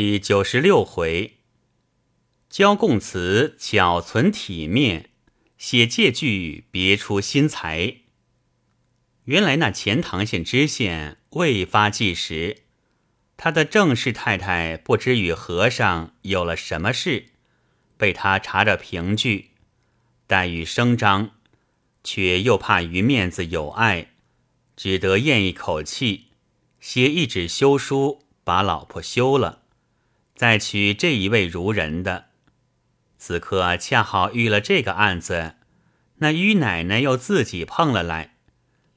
第九十六回，交供词巧存体面，写借据别出心裁。原来那钱塘县知县未发迹时，他的正室太太不知与和尚有了什么事，被他查着凭据，待遇声张，却又怕于面子有碍，只得咽一口气，写一纸休书，把老婆休了。再娶这一位如人的，此刻恰好遇了这个案子，那于奶奶又自己碰了来，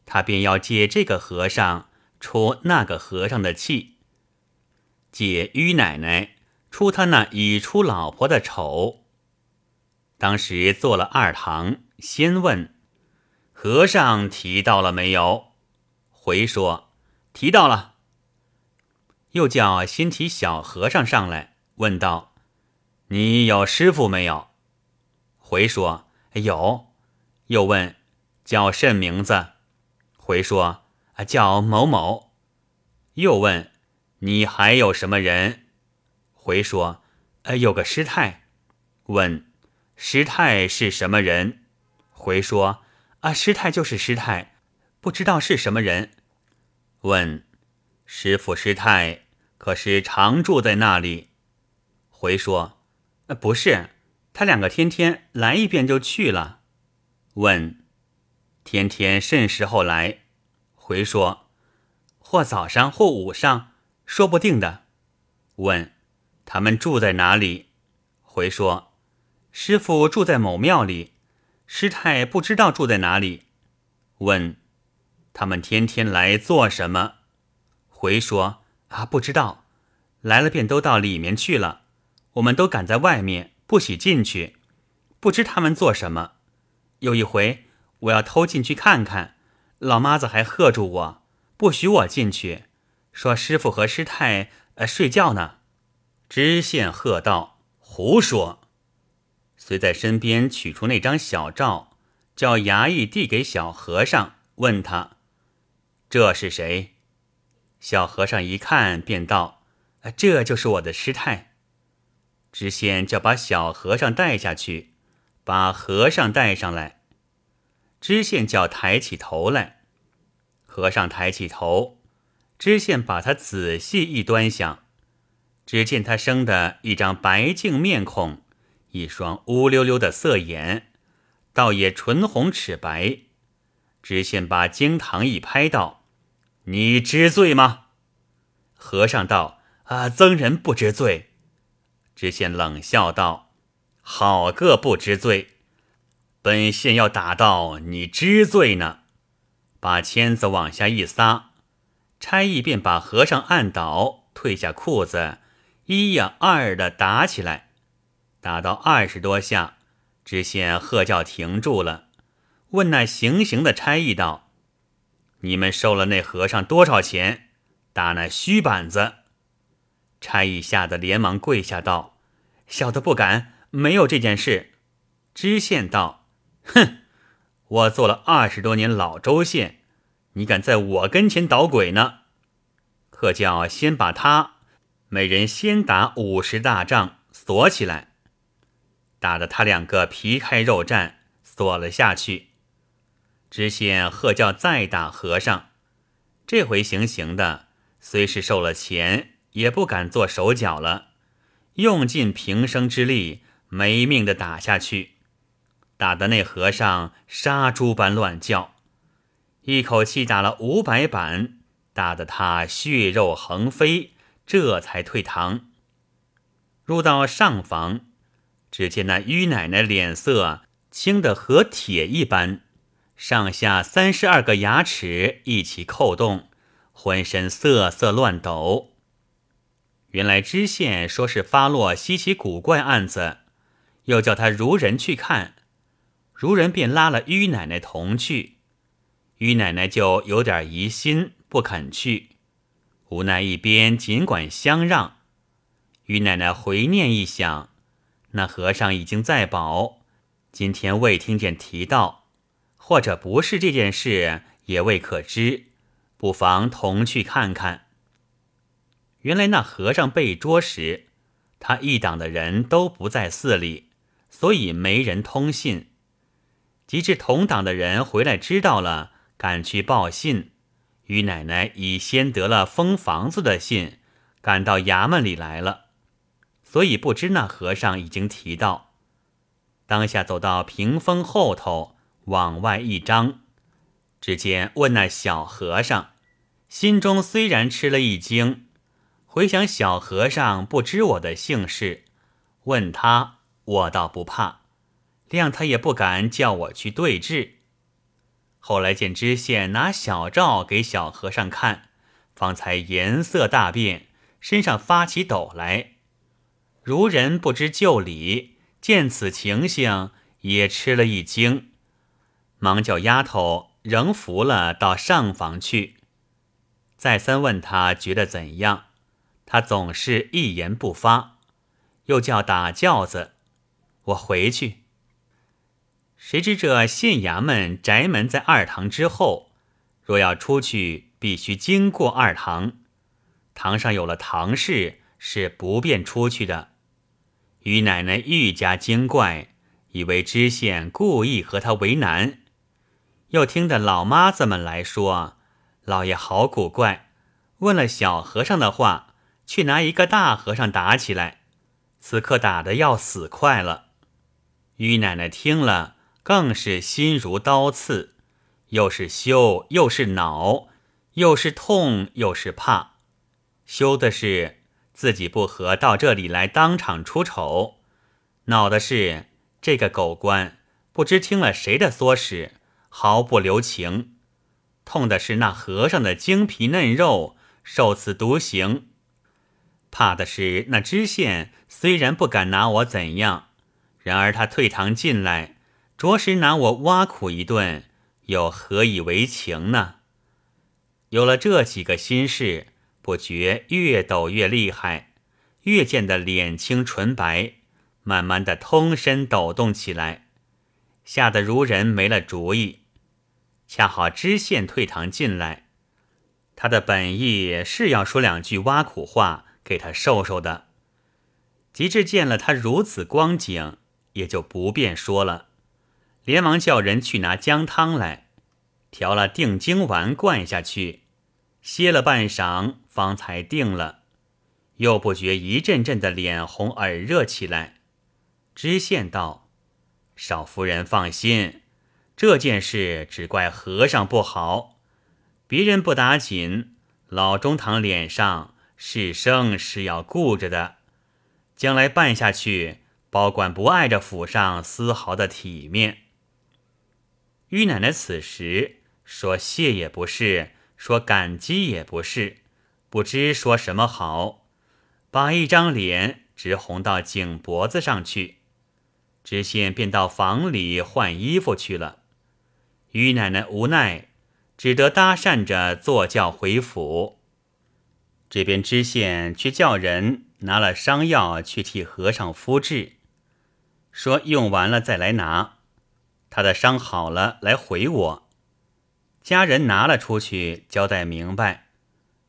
他便要借这个和尚出那个和尚的气，借于奶奶出他那已出老婆的丑。当时做了二堂，先问和尚提到了没有，回说提到了。又叫新提小和尚上来，问道：“你有师傅没有？”回说：“有。”又问：“叫甚名字？”回说：“啊，叫某某。”又问：“你还有什么人？”回说：“呃，有个师太。”问：“师太是什么人？”回说：“啊，师太就是师太，不知道是什么人。”问。师傅师太可是常住在那里？回说：“呃不是，他两个天天来一遍就去了。”问：“天天甚时候来？”回说：“或早上，或午上，说不定的。”问：“他们住在哪里？”回说：“师傅住在某庙里，师太不知道住在哪里。”问：“他们天天来做什么？”回说啊，不知道，来了便都到里面去了，我们都赶在外面，不许进去，不知他们做什么。有一回我要偷进去看看，老妈子还喝住我，不许我进去，说师傅和师太呃睡觉呢。知县喝道：“胡说！”遂在身边取出那张小照，叫衙役递给小和尚，问他：“这是谁？”小和尚一看，便道：“这就是我的师太。”知县叫把小和尚带下去，把和尚带上来。知县叫抬起头来，和尚抬起头，知县把他仔细一端详，只见他生的一张白净面孔，一双乌溜溜的色眼，倒也唇红齿白。知县把惊堂一拍，道：你知罪吗？和尚道：“啊，僧人不知罪。”知县冷笑道：“好个不知罪！本县要打到你知罪呢。”把签子往下一撒，差役便把和尚按倒，褪下裤子，一呀二的打起来。打到二十多下，知县喝叫停住了，问那行刑的差役道。你们收了那和尚多少钱？打那虚板子！差役吓得连忙跪下道：“小的不敢，没有这件事。”知县道：“哼，我做了二十多年老州县，你敢在我跟前捣鬼呢？可叫先把他每人先打五十大仗，锁起来，打得他两个皮开肉绽，锁了下去。”知县喝叫再打和尚，这回行刑的虽是受了钱，也不敢做手脚了，用尽平生之力，没命的打下去，打得那和尚杀猪般乱叫，一口气打了五百板，打得他血肉横飞，这才退堂。入到上房，只见那于奶奶脸色青得和铁一般。上下三十二个牙齿一起扣动，浑身瑟瑟乱抖。原来知县说是发落稀奇古怪案子，又叫他如人去看，如人便拉了于奶奶同去。于奶奶就有点疑心，不肯去。无奈一边尽管相让，于奶奶回念一想，那和尚已经在保，今天未听见提到。或者不是这件事，也未可知，不妨同去看看。原来那和尚被捉时，他一党的人都不在寺里，所以没人通信。及至同党的人回来知道了，赶去报信，于奶奶已先得了封房子的信，赶到衙门里来了，所以不知那和尚已经提到。当下走到屏风后头，往外一张，只见问那小和尚，心中虽然吃了一惊。回想小和尚不知我的姓氏，问他我倒不怕，谅他也不敢叫我去对质。后来见知县拿小诏给小和尚看，方才颜色大变，身上发起抖来。如人不知就里，见此情形也吃了一惊，忙叫丫头仍服了，到上房去。再三问他觉得怎样。他总是一言不发，又叫打轿子，我回去。谁知这县衙门宅门在二堂之后，若要出去，必须经过二堂，堂上有了堂事，是不便出去的。于奶奶愈加惊怪，以为知县故意和他为难，又听得老妈子们来说，老爷好古怪，问了小和尚的话。去拿一个大和尚打起来，此刻打得要死快了。于奶奶听了，更是心如刀刺，又是羞，又是恼，又是痛，又是怕。羞的是自己不和到这里来当场出丑，恼的是这个狗官不知听了谁的唆使，毫不留情。痛的是那和尚的精皮嫩肉受此毒刑。怕的是那知县虽然不敢拿我怎样，然而他退堂进来，着实拿我挖苦一顿，又何以为情呢？有了这几个心事，不觉越抖越厉害，越见得脸青唇白，慢慢的通身抖动起来，吓得如人没了主意。恰好知县退堂进来，他的本意是要说两句挖苦话。给他受受的，及至见了他如此光景，也就不便说了，连忙叫人去拿姜汤来，调了定睛丸灌下去，歇了半晌，方才定了。又不觉一阵阵的脸红耳热起来。知县道：“少夫人放心，这件事只怪和尚不好，别人不打紧，老中堂脸上。”是生是要顾着的，将来办下去，保管不碍着府上丝毫的体面。于奶奶此时说谢也不是，说感激也不是，不知说什么好，把一张脸直红到颈脖子上去。知县便到房里换衣服去了。于奶奶无奈，只得搭讪着坐轿回府。这边知县却叫人拿了伤药去替和尚敷治，说用完了再来拿。他的伤好了来回我，家人拿了出去交代明白。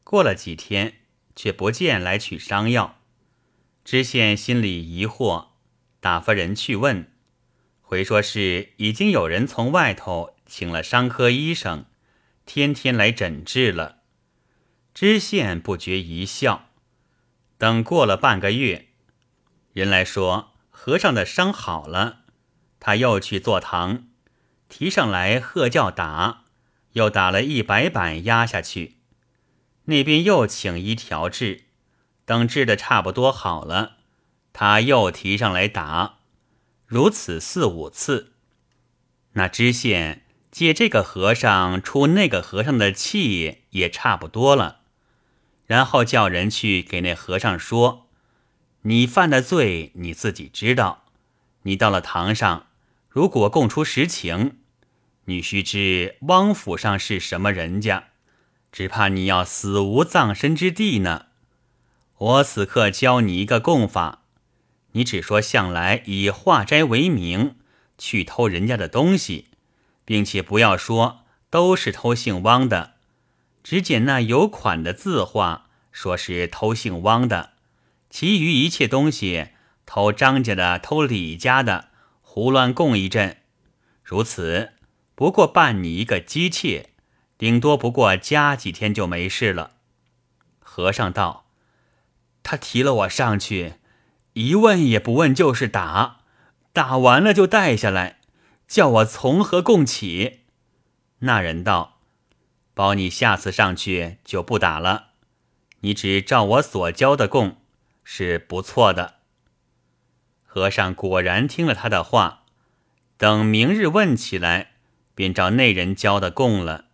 过了几天，却不见来取伤药。知县心里疑惑，打发人去问，回说是已经有人从外头请了伤科医生，天天来诊治了。知县不觉一笑，等过了半个月，人来说和尚的伤好了，他又去坐堂，提上来喝叫打，又打了一百板压下去。那边又请医调治，等治的差不多好了，他又提上来打，如此四五次。那知县借这个和尚出那个和尚的气，也差不多了。然后叫人去给那和尚说：“你犯的罪你自己知道。你到了堂上，如果供出实情，你须知汪府上是什么人家，只怕你要死无葬身之地呢。我此刻教你一个供法，你只说向来以化斋为名去偷人家的东西，并且不要说都是偷姓汪的。”只捡那有款的字画，说是偷姓汪的，其余一切东西偷张家的，偷李家的，胡乱供一阵。如此，不过办你一个姬妾，顶多不过加几天就没事了。和尚道：“他提了我上去，一问也不问，就是打，打完了就带下来，叫我从何供起？”那人道：“保你下次上去就不打了，你只照我所教的供，是不错的。”和尚果然听了他的话。等明日问起来，便照那人教的供了。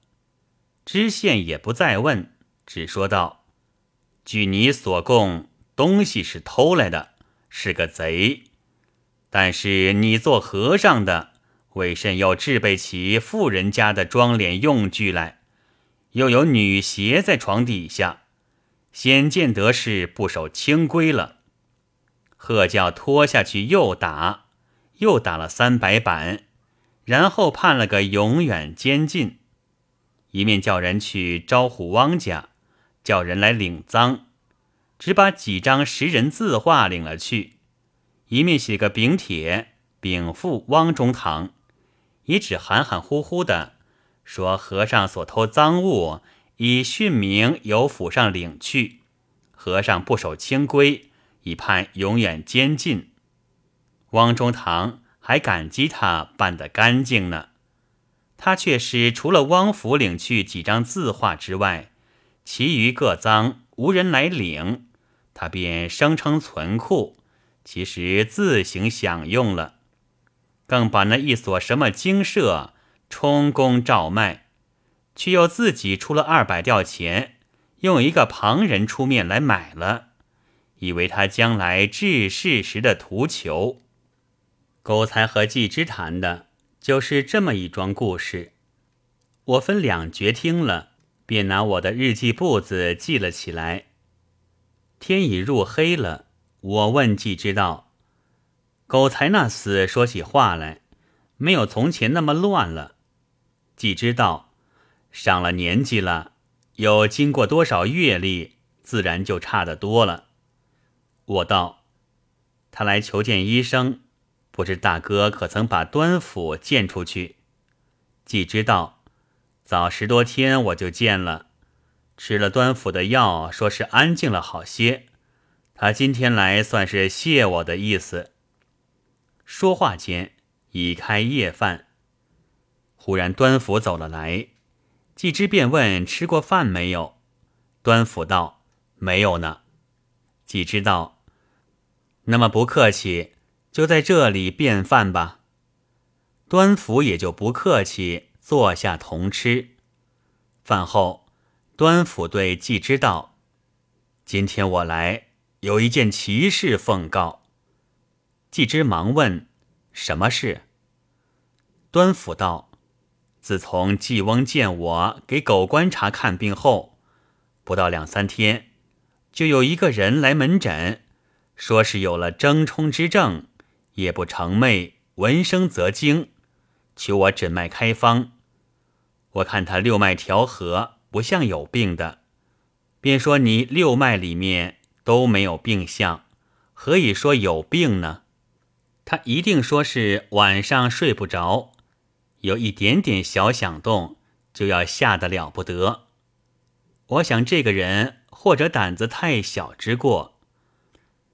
知县也不再问，只说道：“据你所供，东西是偷来的，是个贼。但是你做和尚的，为甚又置备起富人家的装脸用具来？又有女鞋在床底下，显见得是不守清规了。”喝叫拖下去又打。又打了三百板，然后判了个永远监禁。一面叫人去招呼汪家，叫人来领赃，只把几张识人字画领了去。一面写个禀帖禀付汪中堂，也只含含糊糊的说和尚所偷赃物，已训明由府上领去，和尚不守清规，已判永远监禁。汪中堂还感激他办得干净呢，他却是除了汪府领去几张字画之外，其余各赃无人来领，他便声称存库，其实自行享用了，更把那一所什么精舍充公照卖，却又自己出了二百吊钱，用一个旁人出面来买了，以为他将来治世时的图求。狗才和季之谈的，就是这么一桩故事。我分两绝听了，便拿我的日记簿子记了起来。天已入黑了，我问季之道：“狗才那厮说起话来，没有从前那么乱了。”季之道：“上了年纪了，有经过多少阅历，自然就差得多了。”我道：“他来求见医生。”不知大哥可曾把端府见出去？既知道，早十多天我就见了，吃了端府的药，说是安静了好些。他今天来算是谢我的意思。说话间已开夜饭，忽然端府走了来，季之便问吃过饭没有？端府道没有呢。季之道，那么不客气。就在这里便饭吧。端府也就不客气，坐下同吃。饭后，端府对季之道：“今天我来有一件奇事奉告。”季之忙问：“什么事？”端府道：“自从季翁见我给狗观察看病后，不到两三天，就有一个人来门诊，说是有了争冲之症。”夜不成寐，闻声则惊，求我诊脉开方。我看他六脉调和，不像有病的，便说你六脉里面都没有病象，何以说有病呢？他一定说是晚上睡不着，有一点点小响动，就要吓得了不得。我想这个人或者胆子太小之过，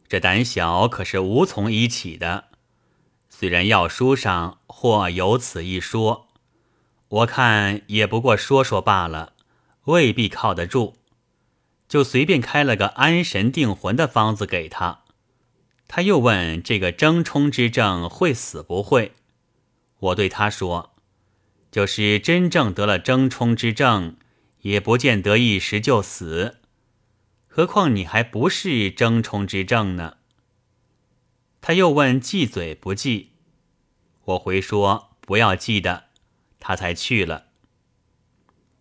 这胆小可是无从医起的。虽然药书上或有此一说，我看也不过说说罢了，未必靠得住。就随便开了个安神定魂的方子给他。他又问这个争冲之症会死不会？我对他说，就是真正得了争冲之症，也不见得一时就死。何况你还不是争冲之症呢？他又问忌嘴不忌，我回说不要忌的，他才去了。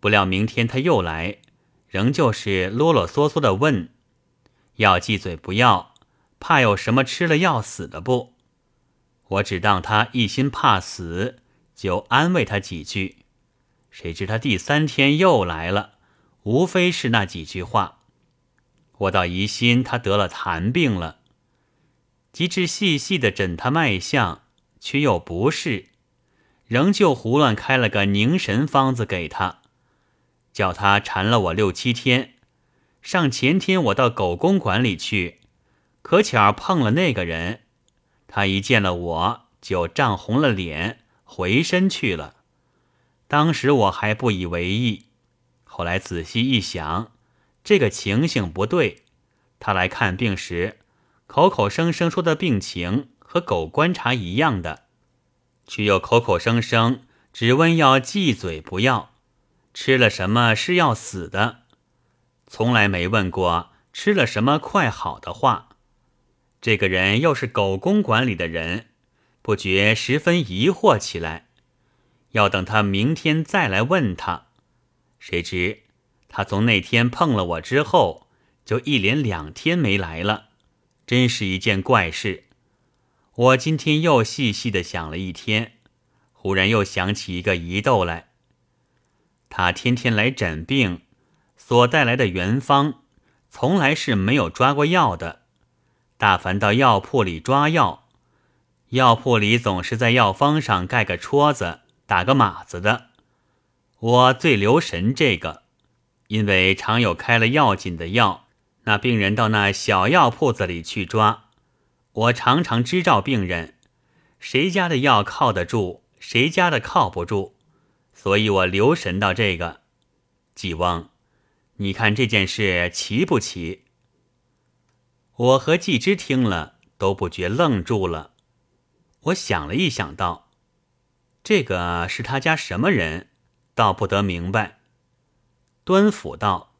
不料明天他又来，仍旧是啰啰嗦嗦的问，要忌嘴不要，怕有什么吃了要死的不？我只当他一心怕死，就安慰他几句。谁知他第三天又来了，无非是那几句话。我倒疑心他得了痰病了，及至细细的诊他脉象，却又不是，仍旧胡乱开了个凝神方子给他，叫他缠了我六七天。上前天我到狗公馆里去，可巧碰了那个人，他一见了我就涨红了脸，回身去了。当时我还不以为意，后来仔细一想。这个情形不对，他来看病时，口口声声说的病情和狗观察一样的，却又口口声声只问要忌嘴不要，吃了什么是要死的，从来没问过吃了什么快好的话。这个人又是狗公馆里的人，不觉十分疑惑起来，要等他明天再来问他，谁知。他从那天碰了我之后，就一连两天没来了，真是一件怪事。我今天又细细的想了一天，忽然又想起一个疑窦来。他天天来诊病，所带来的原方，从来是没有抓过药的。大凡到药铺里抓药，药铺里总是在药方上盖个戳子，打个码子的。我最留神这个。因为常有开了要紧的药，那病人到那小药铺子里去抓，我常常知照病人，谁家的药靠得住，谁家的靠不住，所以我留神到这个。季翁，你看这件事奇不奇？我和季之听了都不觉愣住了。我想了一想，道：“这个是他家什么人？倒不得明白。”端府道：“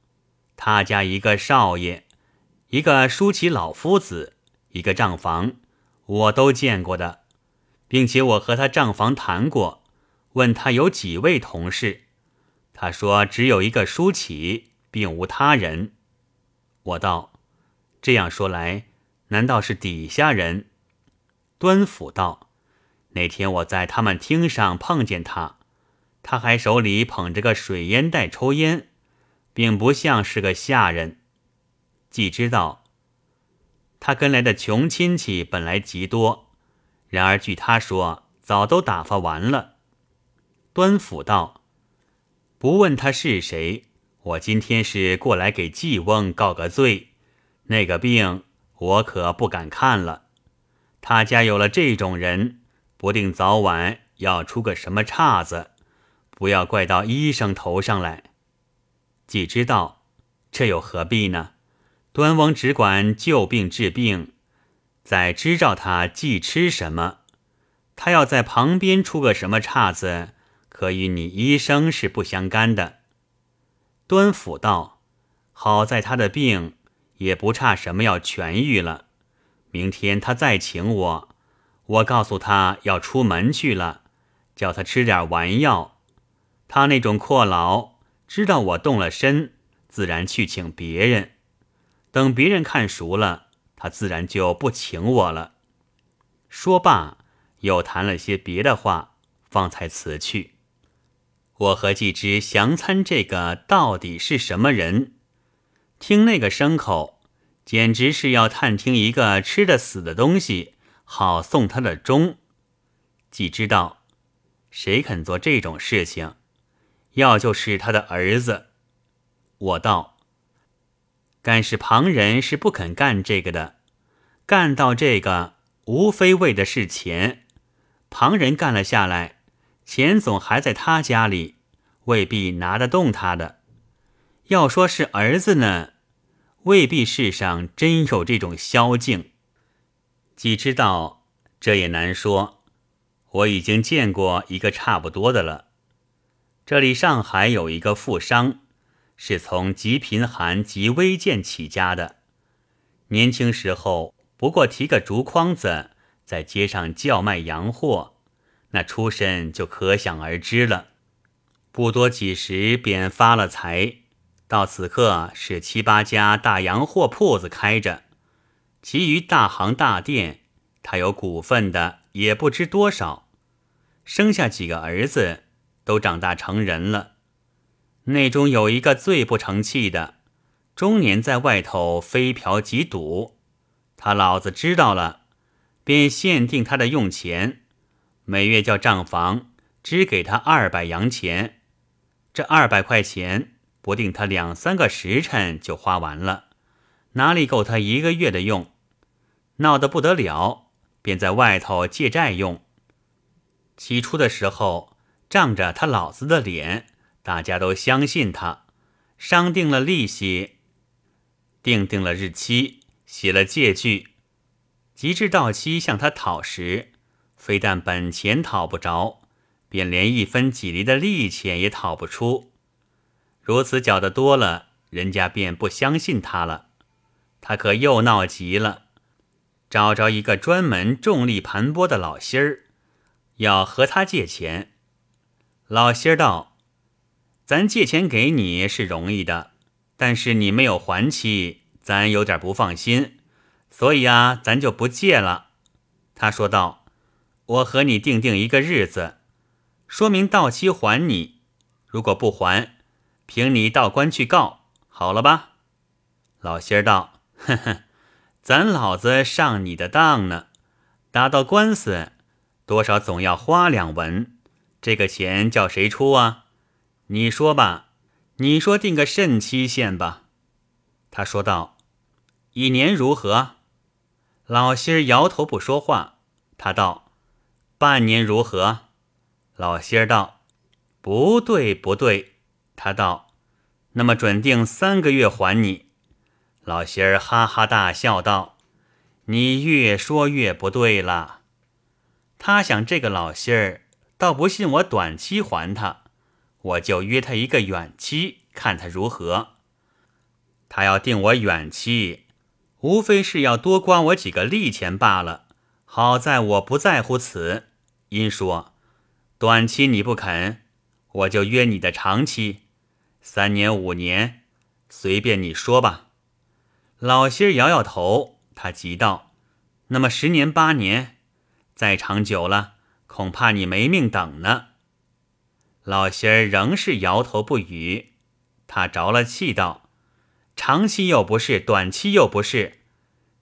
他家一个少爷，一个舒淇老夫子，一个账房，我都见过的，并且我和他账房谈过，问他有几位同事，他说只有一个舒淇，并无他人。我道：这样说来，难道是底下人？端府道：那天我在他们厅上碰见他，他还手里捧着个水烟袋抽烟。”并不像是个下人，既知道他跟来的穷亲戚本来极多，然而据他说，早都打发完了。端府道：“不问他是谁，我今天是过来给季翁告个罪。那个病我可不敢看了。他家有了这种人，不定早晚要出个什么岔子，不要怪到医生头上来。”既知道，这又何必呢？端翁只管救病治病，再知照他忌吃什么。他要在旁边出个什么岔子，可与你医生是不相干的。端府道：好在他的病也不差什么，要痊愈了。明天他再请我，我告诉他要出门去了，叫他吃点丸药。他那种阔佬。知道我动了身，自然去请别人。等别人看熟了，他自然就不请我了。说罢，又谈了些别的话，方才辞去。我和季之详参这个到底是什么人？听那个牲口，简直是要探听一个吃的死的东西，好送他的钟。既知道，谁肯做这种事情？要就是他的儿子，我道，干是旁人是不肯干这个的，干到这个无非为的是钱，旁人干了下来，钱总还在他家里，未必拿得动他的。要说是儿子呢，未必世上真有这种萧敬。既知道这也难说，我已经见过一个差不多的了。这里上海有一个富商，是从极贫寒、极微贱起家的。年轻时候不过提个竹筐子，在街上叫卖洋货，那出身就可想而知了。不多几时便发了财，到此刻是七八家大洋货铺子开着，其余大行大店，他有股份的也不知多少。生下几个儿子。都长大成人了，内中有一个最不成器的，终年在外头飞嫖即赌。他老子知道了，便限定他的用钱，每月叫账房只给他二百洋钱。这二百块钱不定他两三个时辰就花完了，哪里够他一个月的用？闹得不得了，便在外头借债用。起初的时候，仗着他老子的脸，大家都相信他，商定了利息，定定了日期，写了借据。及至到期向他讨时，非但本钱讨不着。便连一分几厘的利钱也讨不出，如此搅得多了，人家便不相信他了。他可又闹急了，找着一个专门重力盘剥的老心儿，要和他借钱。老心儿道：“咱借钱给你是容易的，但是你没有还期，咱有点不放心，所以啊，咱就不借了。”他说道：“我和你定定一个日子。”说明到期还你，如果不还，凭你到官去告，好了吧？老仙儿道：“呵呵，咱老子上你的当呢，打到官司，多少总要花两文，这个钱叫谁出啊？你说吧，你说定个甚期限吧？”他说道：“一年如何？”老仙儿摇头不说话。他道：“半年如何？”老仙儿道：“不对，不对。”他道：“那么准定三个月还你。”老仙儿哈哈大笑道：“你越说越不对了。”他想这个老仙儿倒不信我短期还他，我就约他一个远期，看他如何。他要定我远期，无非是要多刮我几个利钱罢了。好在我不在乎此，因说。短期你不肯，我就约你的长期，三年五年，随便你说吧。老心儿摇摇头，他急道：“那么十年八年，再长久了，恐怕你没命等呢。”老心儿仍是摇头不语。他着了气道：“长期又不是，短期又不是，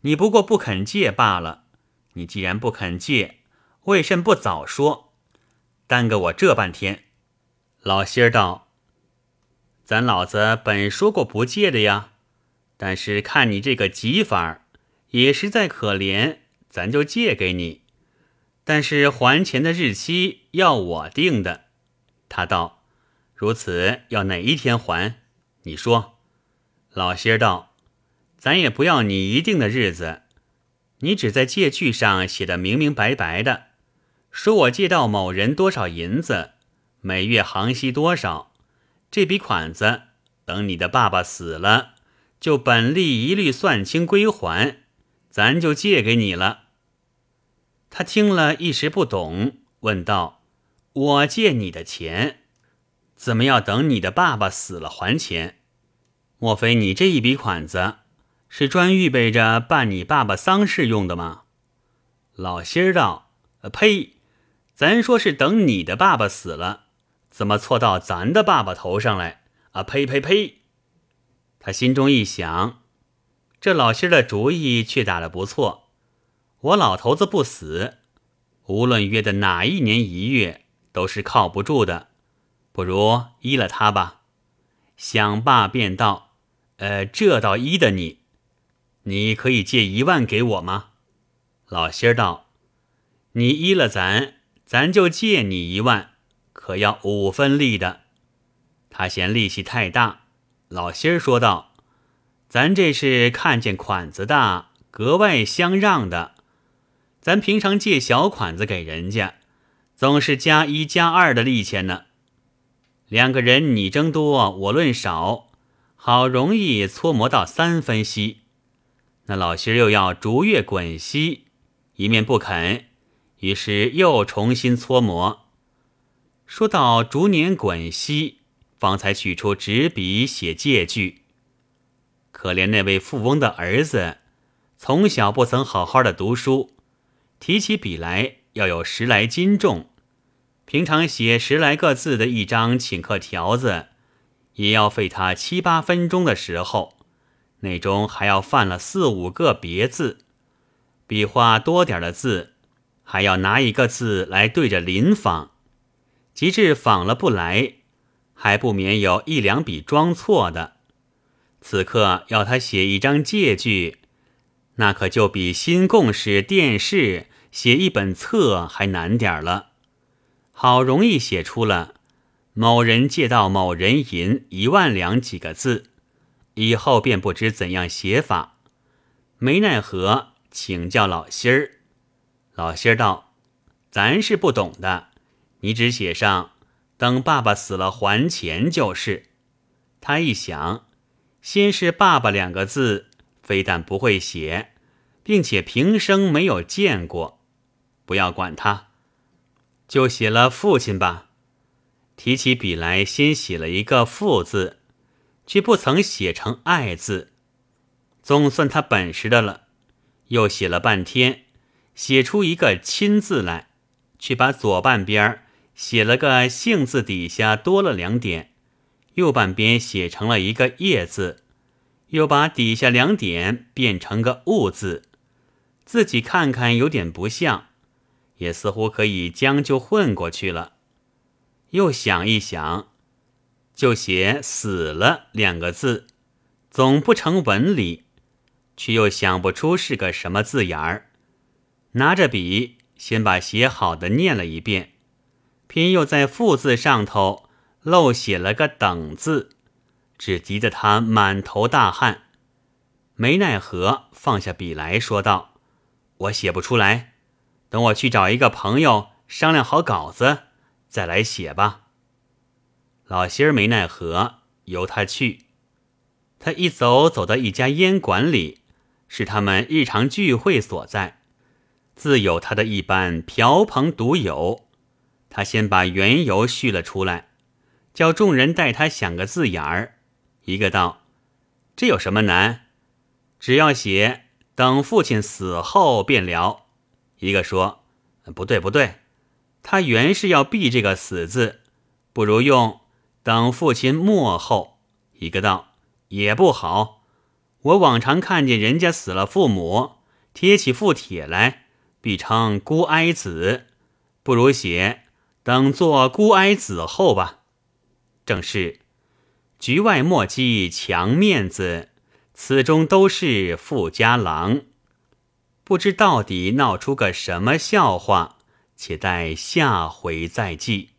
你不过不肯借罢了。你既然不肯借，为甚不早说？”耽搁我这半天，老仙儿道：“咱老子本说过不借的呀，但是看你这个急法儿，也实在可怜，咱就借给你。但是还钱的日期要我定的。”他道：“如此要哪一天还？你说。”老仙儿道：“咱也不要你一定的日子，你只在借据上写的明明白白的。”说我借到某人多少银子，每月行息多少，这笔款子等你的爸爸死了，就本利一律算清归还，咱就借给你了。他听了一时不懂，问道：“我借你的钱，怎么要等你的爸爸死了还钱？莫非你这一笔款子是专预备着办你爸爸丧事用的吗？”老心儿道：“呸！”咱说是等你的爸爸死了，怎么错到咱的爸爸头上来？啊呸呸呸！他心中一想，这老心儿的主意却打得不错。我老头子不死，无论约的哪一年一月，都是靠不住的。不如依了他吧。想罢便道：“呃，这倒依的你，你可以借一万给我吗？”老心儿道：“你依了咱。”咱就借你一万，可要五分利的。他嫌利息太大，老心儿说道：“咱这是看见款子大，格外相让的。咱平常借小款子给人家，总是加一加二的利钱呢。两个人你争多，我论少，好容易搓磨到三分息。那老心儿又要逐月滚息，一面不肯。”于是又重新搓磨，说到逐年滚息，方才取出纸笔写借据。可怜那位富翁的儿子，从小不曾好好的读书，提起笔来要有十来斤重，平常写十来个字的一张请客条子，也要费他七八分钟的时候，内中还要犯了四五个别字，笔画多点的字，还要拿一个字来对着临仿，及至仿了不来，还不免有一两笔装错的。此刻要他写一张借据，那可就比新贡史殿试写一本册还难点了。好容易写出了某人借到某人银一万两几个字，以后便不知怎样写法，没奈何请教老心儿。老心儿道：“咱是不懂的，你只写上等爸爸死了还钱就是。”他一想。先是“爸爸”两个字，非但不会写，并且平生没有见过。不要管他，就写了父亲吧。提起笔来，先写了一个“父”字，却不曾写成“爱”字。总算他本事的了，又写了半天，写出一个“亲”字来，却把左半边写了个“姓”字，底下多了两点。右半边写成了一个“叶”字，又把底下两点变成个“物”字，自己看看有点不像，也似乎可以将就混过去了。又想一想，就写“死了”两个字，总不成文理，却又想不出是个什么字眼儿。拿着笔，先把写好的念了一遍，偏又在“复”字上头。漏写了个“等”字，只急得他满头大汗，没奈何，放下笔来说道：“我写不出来，等我去找一个朋友商量好稿子，再来写吧。”老心儿没奈何，由他去。他一走，走到一家烟馆里，是他们日常聚会所在，自有他的一般瓢棚独有。他先把缘由叙了出来。叫众人带他想个字眼儿，一个道：“这有什么难？只要写等父亲死后便了。”一个说：“不对，不对，他原是要避这个死字，不如用等父亲末后。”一个道：“也不好，我往常看见人家死了父母，贴起附帖来，必称孤哀子，不如写等做孤哀子后吧。”正是局外莫欺强面子，此中都是富家郎。不知到底闹出个什么笑话，且待下回再记。